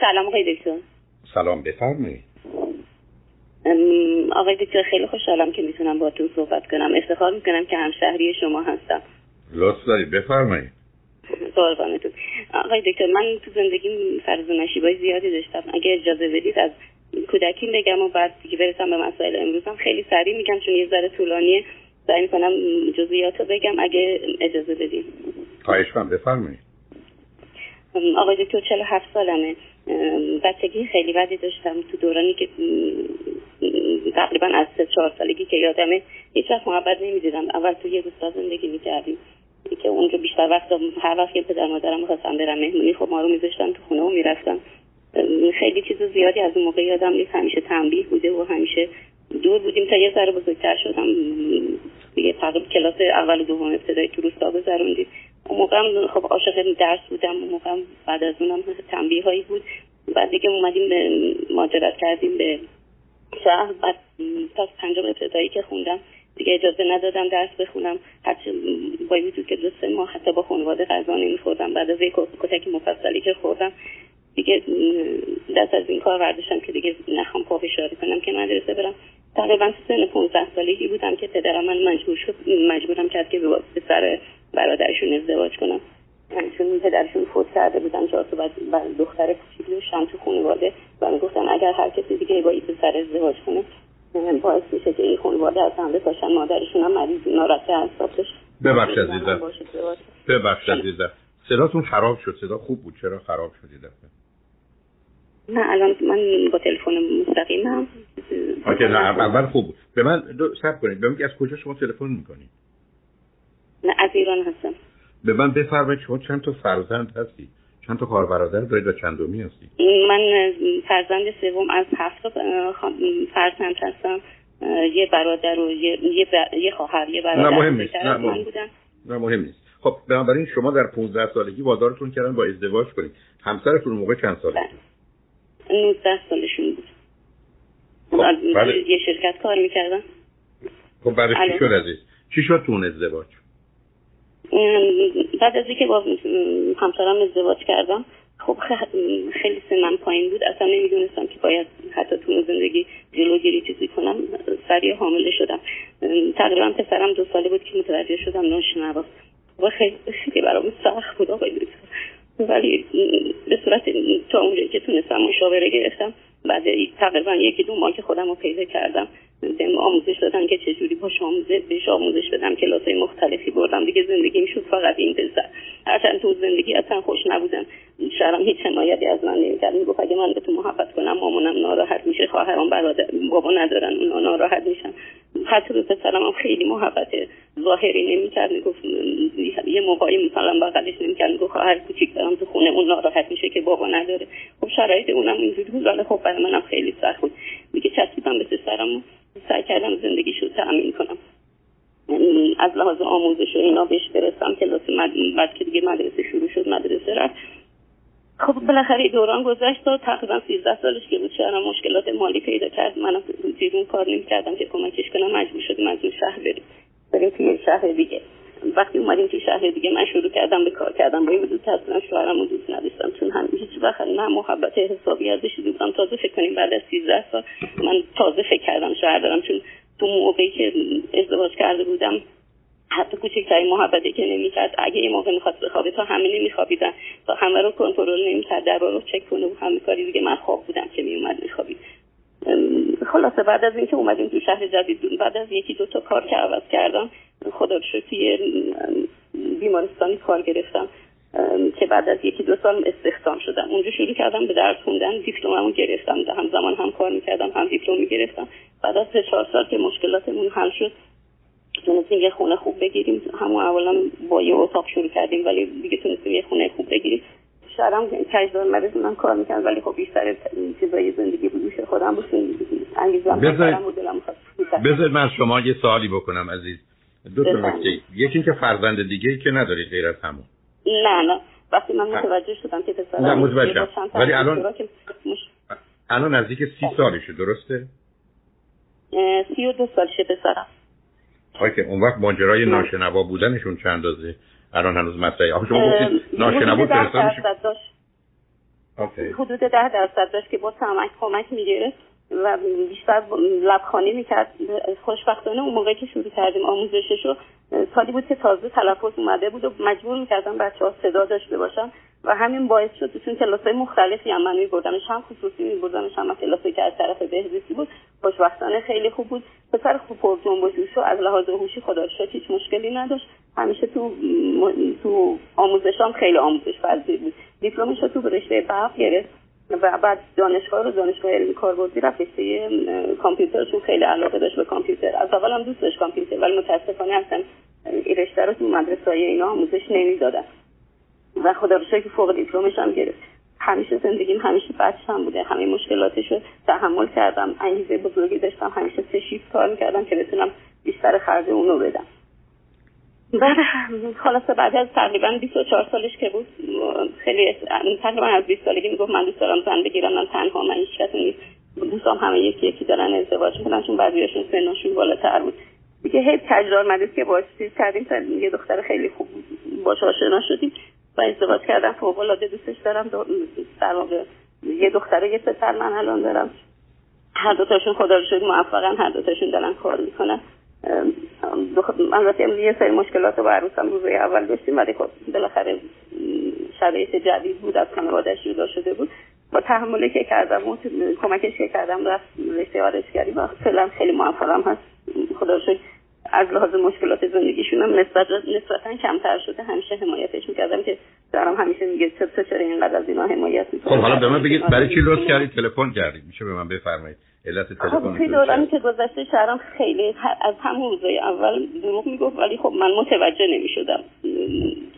سلام آقای دکتر. سلام بفرمایید. آقای دکتر خیلی خوشحالم که می‌تونم با تو صحبت کنم. افتخار می‌کنم که همشهری شما هستم. لطف دارید بفرمایید. قربانتون. آقای دکتر من تو زندگی فرض و نشیبای زیادی داشتم. اگه اجازه بدید از کودکی بگم و بعد دیگه برسم به مسائل امروزم. خیلی سریع میگم چون یه ذره طولانیه. سعی می‌کنم جزئیات رو بگم اگه اجازه بدید. خواهش کنم بفرمایید. آقای دکتر 47 سالمه. بچگی خیلی بدی داشتم تو دورانی که تقریبا از سه چهار سالگی که یادمه هیچ وقت محبت نمی‌دیدم. اول تو یه روستا زندگی می‌کردیم که اونجا بیشتر وقت هر وقت که پدر مادرم می‌خواستم برم مهمونی خب ما رو میذاشتم تو خونه و می‌رفتم خیلی چیز زیادی از اون موقع یادم نیست. همیشه تنبیه بوده و همیشه دور بودیم تا یه ذره بزرگتر شدم. یه تقریبا کلاس اول و دوم ابتدایی تو روستا گذروندیم اون موقع خب عاشق درس بودم اون موقع بعد از اونم تنبیه هایی بود. بعد دیگه اومدیم به ماجرت کردیم به شهر. بعد تا پنجم ابتدایی که خوندم دیگه اجازه ندادم درس بخونم. هرچی با وجود که دو سه ماه حتی با خانواده غذا نمیخوردم. بعد از یک کتک مفصلی که خوردم دیگه دست از این کار برداشتم که دیگه نخوام پا اشاره کنم که مدرسه برم. تقریبا سن 15 سالگی بودم که پدرم من مجبور شد مجبورم کرد که به سر برادرشون ازدواج کنم. چون پدرشون فوت کرده بودن چهار بعد دختر کوچیک داشتم تو خانواده و می‌گفتن اگر هر کسی دیگه با این پسر ازدواج کنه باعث میشه که این خانواده از هم بکشن مادرشون هم مریض ناراحت اعصاب بشه ببخش عزیزم ببخش عزیزم صداتون خراب شد. صدا خوب بود. چرا خراب شدید نه الان من با تلفن مستقیمم. اوکی نه اول خوب به من سب کنید. به من از کجا شما تلفن می‌کنید؟ نه از ایران هستم. به من بفرمایید شما چند تا فرزند هستی؟ چند تا خواهر برادر دارید و چندمی هستی؟ من فرزند سوم از هفت فرزند هستم. یه برادر و یه یه, خواهر یه برادر. نه مهم نیست. نه مهم. نه مهم نیست. خب بنابراین شما در 15 سالگی وادارتون کردن با ازدواج کنید. همسرتون موقع چند ساله بود؟ 19 سالشون بود. خب بله. یه شرکت کار می‌کردن خب بعدش چی شد عزیز؟ چی شد تو اون ازدواج؟ بعد از اینکه با همسرم ازدواج کردم خب خیلی سنم پایین بود. اصلا نمی‌دونستم که باید حتی تو زندگی جلوگیری چیزی کنم. سریع حامله شدم. تقریبا پسرم دو ساله بود که متوجه شدم ناشنواست. و خیلی خیلی برام سخت بود آقای ولی به صورت تا اونجایی که تونستم مشاوره گرفتم بعد تقریبا یکی دو ماه که خودم رو پیدا کردم. بهم آموزش دادن که چجوری باش آموزش بهش آموزش بدم کلاس های مختلفی بردم. دیگه زندگی می‌شد فقط این پسر هرچند تو زندگی اصلا خوش نبودم. شرم هیچ حمایتی از من نمی‌کرد. می‌گفت اگه من به تو محبت کنم مامانم ناراحت میشه خواهرام برادر بابا ندارن اونا ناراحت میشن. حتی به پسرم هم خیلی محبت ظاهری نمی‌کرد. می‌گفت یه موقعی مثلا بغلش نمی‌کرد. می‌گفت خواهر کوچیک دارم تو خونه اون ناراحت میشه که بابا نداره. خب شرایط اونم اینجوری بود. ولی خب برای منم خیلی سخت بود. میگه چسبیدم به پسرم. سعی کردم زندگیشو تأمین کنم. از لحاظ آموزش و اینا بهش برسم کلاس بعد که دیگه مدرسه شروع شد مدرسه رفت. خب بالاخره دوران گذشت تا تقریبا 13 سالش که بود شهرم مشکلات مالی پیدا کرد. من بیرون کار نمی کردم که کمکش کنم مجبور شدیم از اون شهر بریم بریم توی شهر دیگه. وقتی اومدیم توی شهر دیگه من شروع کردم به کار کردم با این دوست اصلا شوهرم رو دوست نداشتم. وقت نه محبت حسابی ازش دیدم تازه فکر کنیم بعد از 13 سال من تازه فکر کردم شوهر دارم چون تو موقعی که ازدواج کرده بودم حتی کوچکترین محبتی که نمی‌کرد. اگه یه موقع می‌خواست بخوابه تا همه نمیخوابیدن. تا همه رو کنترل نمی‌کرد. در رو چک کنه و همه کاری دیگه. من خواب بودم که میومد میخوابید. خلاصه بعد از اینکه اومدیم تو شهر جدید بعد از یکی دو تا کار که عوض کردم خدا رو توی بیمارستانی کار گرفتم. که بعد از یکی دو سال استخدام شدم. اونجا شروع کردم به درس خوندن دیپلممو گرفتم هم زمان هم کار می‌کردم هم دیپلم می‌گرفتم. بعد از سه چهار سال که مشکلاتمون حل شد تونستیم یه خونه خوب بگیریم. همون اولا با یه اتاق شروع کردیم ولی دیگه تونستیم یه خونه خوب بگیریم. شهرم کجدار مریض من کار می‌کنم ولی خب بیشتر چیزای زندگی بود دوش خودم بود. انگیزم بذارید من شما یه سوالی بکنم عزیز. دو تا نکته. یکی اینکه فرزند دیگه که ندارید غیر از همون. نه نه. وقتی من متوجه شدم که پسرم نه متوجه. ولی الان الان نزدیک سی سالشه درسته؟ سی و دو سالشه پسرم. که اون وقت ماجرای ناشنوا بودنشون چند اندازه الان هنوز مسئله. آخه شما گفتید ناشنوا فرستاد حدود ده درصد داشت که با سمک کمک می‌گرفت. و بیشتر لبخانی می‌کرد. خوشبختانه اون موقع که شروع کردیم آموزشش رو سالی بود که تازه تلفظ اومده بود و مجبور می‌کردم بچه ها صدا داشته باشن و همین باعث شد چون کلاس های مختلفی هم من میبردمش هم خصوصی میبردمش هم کلاس که از طرف بهزیستی بود خوشبختانه خیلی خوب بود. پسر خوب پرجنب و جوش از لحاظ هوشی خدا هیچ مشکلی نداشت. همیشه تو تو آموزش هم خیلی آموزش پذیر بود. دیپلمش تو رشته برق گرفت. و بعد دانشگاه رو دانشگاه علمی کاربردی رفت رشته کامپیوترشون خیلی علاقه داشت به کامپیوتر. از اول هم دوست داشت کامپیوتر ولی متاسفانه اصلا این رشته رو تو مدرسه اینا آموزش نمی‌دادن. و خدا رو که فوق دیپلمش هم گرفت. همیشه زندگیم همیشه بچه هم بوده. همه مشکلاتش رو تحمل کردم. انگیزه بزرگی داشتم. همیشه سه شیفت کار می‌کردم که بتونم بیشتر خرج اونو بدم. بعد خلاصه بعد از تقریبا 24 سالش که بود خیلی تقریبا از 20 سالگی می‌گفت من دوست دارم زن بگیرم من تنها من هیچ کسی نیست. دوستام همه یکی یکی دارن ازدواج می‌کنن چون بعضیاشون سنشون بالاتر بود. دیگه هی تجربه مدرس که باش چیز کردیم تا یه دختر خیلی خوب باش آشنا شدیم و ازدواج کردم فوق العاده دوستش دارم. در واقع یه دختر یه پسر من الان دارم. هر دوتاشون خدا رو شد موفقن هر دوتاشون دارن کار می‌کنن. البته یه سری مشکلات با عروسم روزای اول داشتیم ولی خب بالاخره شرایط جدید بود از خانوادهش جدا شده بود. با تحملی که کردم و کمکش که کردم رفت رشته آرشگری و فعلا خیلی موفقم هست. خدا شد از لحاظ مشکلات زندگیشون هم نسبت نسبتا کمتر شده. همیشه حمایتش می‌کردم که دارم همیشه میگه چه چرا اینقدر از اینا حمایت خب حالا به من بگید برای چی لطف کردید؟ تلفن کردید. میشه به من بفرمایید. علت تلفن خب دورانی که گذشته شهرم خیلی از همون روزای اول دروغ می‌گفت ولی خب من متوجه نمی‌شدم.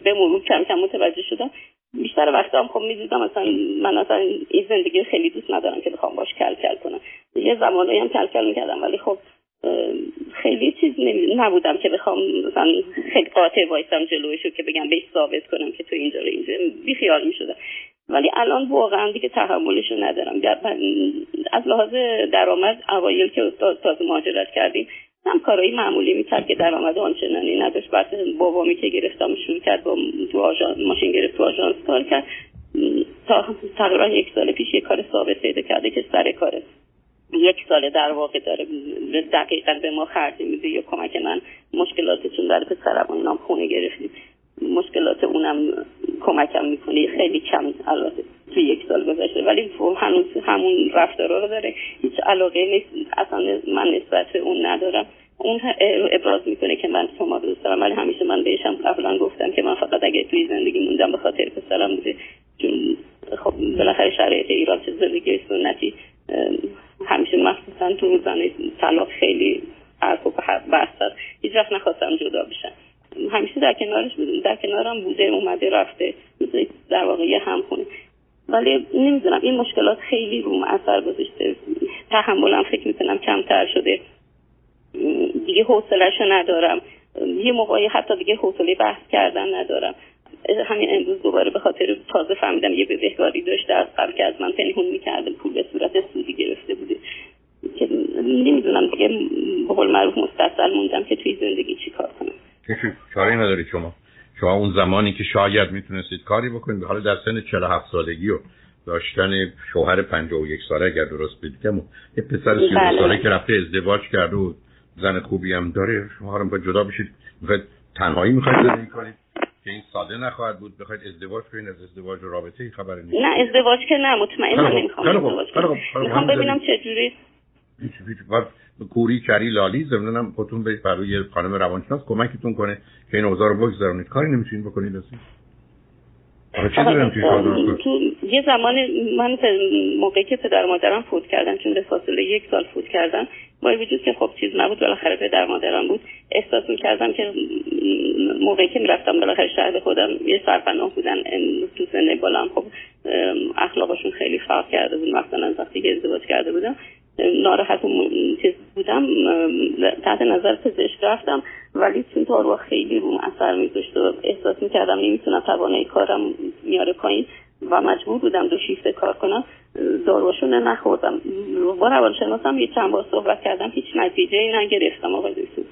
به مرور کم کم متوجه شدم. بیشتر وقتا هم خب می‌دیدم مثلا من اصلا این زندگی خیلی دوست ندارم که بخوام باش کل کل کنم. یه زمانایی هم کل کل می‌کردم ولی خب خیلی چیز نبودم که بخوام مثلا خیلی قاطع وایسم جلویشو که بگم بهش ثابت کنم که تو اینجا رو اینجا. بیخیال می‌شدم. ولی الان واقعا دیگه تحملشو ندارم. از لحاظ درآمد اوایل که استاد تازه مهاجرت کردیم هم کارهای معمولی می‌کرد که درآمد آنچنانی نداشت. بعد بابامی که گرفتم شروع کرد با تو ماشین گرفت تو آژانس کار کرد. تا تقریبا یک سال پیش یک کار ثابت پیدا کرده که سر کاره. یک سال در واقع داره دقیقا به ما خرجی میده یا کمک من. مشکلاتشون در پسرم و اینام خونه گرفتیم. مشکلات اونم کمکم می‌کنه. خیلی کم البته توی یک سال گذشته. ولی هنوز همون رفتارا رو داره. هیچ علاقه نیست. اصلا من نسبت اون ندارم. اون ابراز می‌کنه که من شما دوست دارم. ولی همیشه من بهشم قبلا گفتم که من فقط اگه توی زندگی موندم به خاطر پسرم بوده. چون خب بالاخره شرایط ایران چه زندگی سنتی همیشه مخصوصا تو روزانه طلاق خیلی حرف و بحث هیچ وقت نخواستم جدا بشم. همیشه در کنارش بودم در کنارم بوده اومده رفته. در واقع یه هم خونه ولی نمی‌دونم این مشکلات خیلی روم اثر گذاشته. تحملم فکر می‌کنم کمتر شده. دیگه حوصلهشو ندارم. یه موقعی حتی دیگه حوصله بحث کردن ندارم. همین امروز دوباره به خاطر تازه فهمیدم یه بدهکاری داشته از قبل که از من پنهون می‌کرده پول به صورت سودی که نمی‌دونم دیگه به قول معروف مستاصل موندم که توی زندگی چی کار کنم. کاری نداری شما. شما اون زمانی که شاید می‌تونستید کاری بکنید حالا در سن 47 سالگی و داشتن شوهر 51 ساله اگر درست بگم یه پسر 32 بله. ساله که رفته ازدواج کرده و زن خوبی هم داره شما هم با جدا بشید. می‌خواید تنهایی می‌خواید زندگی کنید که این ساده نخواهد بود. بخواید ازدواج کنید از ازدواج رابطه ای خبری نیست. نه ازدواج که نه مطمئنا نمی‌خوام ازدواج کنم. ببینم چه جوری کوری کری لالی زمینم خودتون به برای خانم روانشناس کمکتون کنه که این اوضاع رو بگذارونید. کاری نمی‌تونید بکنید اصلا. تو یه زمان من موقعی که پدر مادرم فوت کردن چون به فاصله یک سال فوت کردن با وجود که خب چیز نبود بالاخره پدر مادرم بود احساس می‌کردم که موقعی که می‌رفتم بالاخره شهر خودم یه سرپناه بودن تو سن بالام خب اخلاقشون خیلی فرق کرده بود مثلا از وقتی که ازدواج کرده بودم. ناراحت چیز بودم تحت نظر پزشک رفتم ولی چون تاروا خیلی روم اثر میذاشت و احساس می‌کردم نمی‌تونم توانایی کارم میاره پایین و مجبور بودم دو شیفت کار کنم داروشون نخوردم. با روانشناسم یه چند بار صحبت کردم هیچ نتیجه ای نگرفتم آقای دکتر.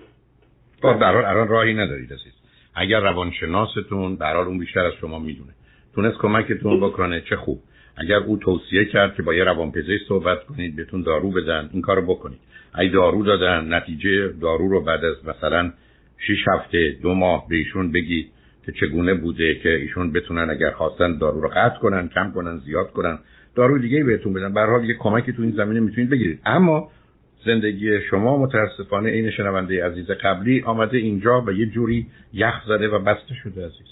خب در الان راهی ندارید عزیز. اگر روانشناستون در اون بیشتر از شما می‌دونه. تونست کمکتون بکنه چه خوب. اگر او توصیه کرد که با یه روانپزشک صحبت کنید بهتون دارو بدن این کارو بکنید. اگه دارو دادن نتیجه دارو رو بعد از مثلا 6 هفته دو ماه به ایشون بگید که چگونه بوده که ایشون بتونن اگر خواستن دارو رو قطع کنن کم کنن زیاد کنن. دارو دیگه بهتون بدن. به حال یه کمکی تو این زمینه می‌تونید بگیرید. اما زندگی شما متاسفانه این شنونده عزیز قبلی آمده اینجا و یه جوری یخ زده و بسته شده عزیز.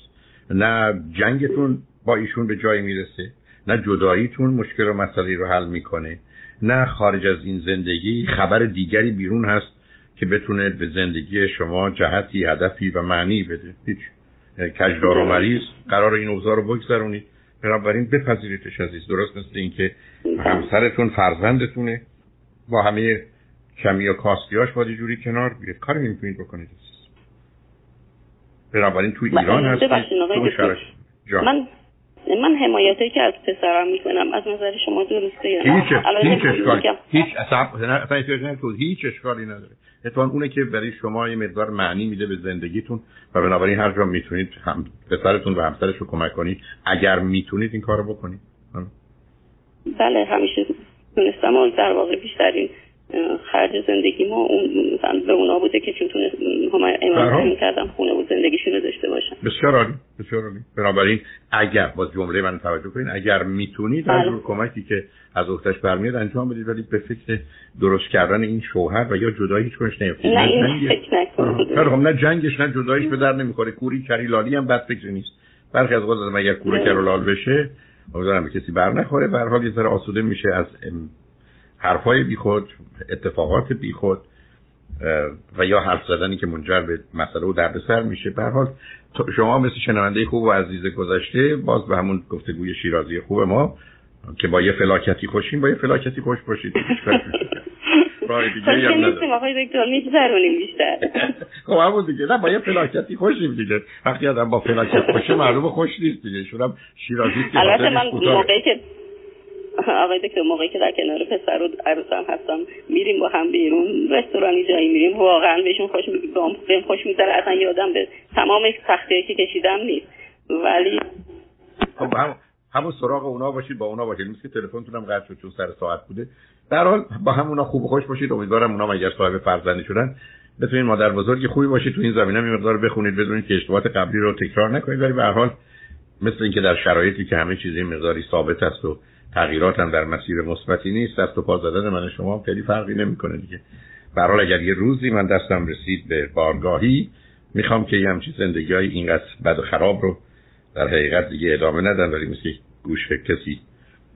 نه جنگتون با ایشون به جایی می‌رسه. نه جداییتون مشکل و مسئله رو حل می‌کنه نه خارج از این زندگی خبر دیگری بیرون هست که بتونه به زندگی شما جهتی هدفی و معنی بده. هیچ. کجدار و مریض قرار این اوضاع رو بگذرونید. بنابراین بپذیریدش عزیز. درست مثل اینکه همسرتون فرزندتونه. با همه کمی و کاستیاش باید جوری کنار بیاد. کاری نمی‌تونید بکنید بنابراین تو ایران هست من من حمایتی که از پسرم می‌کنم از نظر شما درسته یا نه؟ هیچ اشکالی. هیچ اصلا هیچ اشکالی نداره. اتفاقا اونه که برای شما یه مقدار معنی میده به زندگیتون و بنابراین هر جا می‌تونید هم پسرتون و همسرش رو کمک کنید. اگر می‌تونید این کارو بکنید. بله همیشه تونستم در واقع بیشترین خرج زندگی ما اون به اونا بوده که چون تونست هم کردم خونه و زندگیشون رو داشته باشم بسیار عالی بسیار عالی. بنابراین اگر با جمله من توجه کنید اگر می‌تونید از بله. کمکی که از اختش برمیاد انجام بدید ولی به فکر درست کردن این شوهر و یا جدایی هیچ کنش نیفتید نه این فکر نه جنگش نه جداییش به در نمی‌خوره. کوری کری لالی هم بد فکر نیست. برخی از وقت اگر کوره بله. کر لال بشه امیدوارم کسی بر نخوره. به هر حال یه ذره آسوده میشه از حرفای بیخود اتفاقات بیخود و یا حرف زدنی که منجر به مسئله و دردسر میشه. به حال شما مثل شنونده خوب و عزیز گذشته باز به همون گفتگوی شیرازی خوب ما که با یه فلاکتی خوشیم با یه فلاکتی خوش باشید. راه دیگه هم نداره آقای دکتر میگذرونیم بیشتر. خب همون دیگه. نه با یه فلاکتی خوشیم دیگه. وقتی آدم با فلاکت خوشه معلومه خوش نیست دیگه. شونم شیرازی البته من موقعی که آقای دکتر موقعی که در کنار پسر و عروسم هستم میریم با هم بیرون. رستورانی جایی میریم. واقعا بهشون خوش بهم خوش میگذره. اصلا یادم به تمام سختی که کشیدم نیست. ولی خب هم همون سراغ اونا باشید با اونا باشید. که تلفنتون هم قطع شد چون سر ساعت بوده. در حال با همونا خوب و خوش باشید. امیدوارم اونا اگر صاحب فرزندی شدن بتونید مادر بزرگی خوبی باشید. تو این زمینه می مقدار بخونید بدونید که اشتباهات قبلی رو تکرار نکنید. ولی به هر حال مثل اینکه در شرایطی که همه چیزی مقداری ثابت است و تغییرات هم در مسیر مثبتی نیست. دست و پا زدن من شما خیلی فرقی نمی‌کنه دیگه. برحال اگر یه روزی من دستم رسید به بارگاهی می‌خوام که یه همچین زندگی های اینقدر بد و خراب رو در حقیقت دیگه ادامه ندن ولی مثل گوش کسی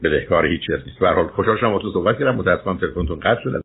بدهکار هیچی نیست. به حال خوشحال شدم تو صحبت کردم. متاسفم تلفنتون قطع شد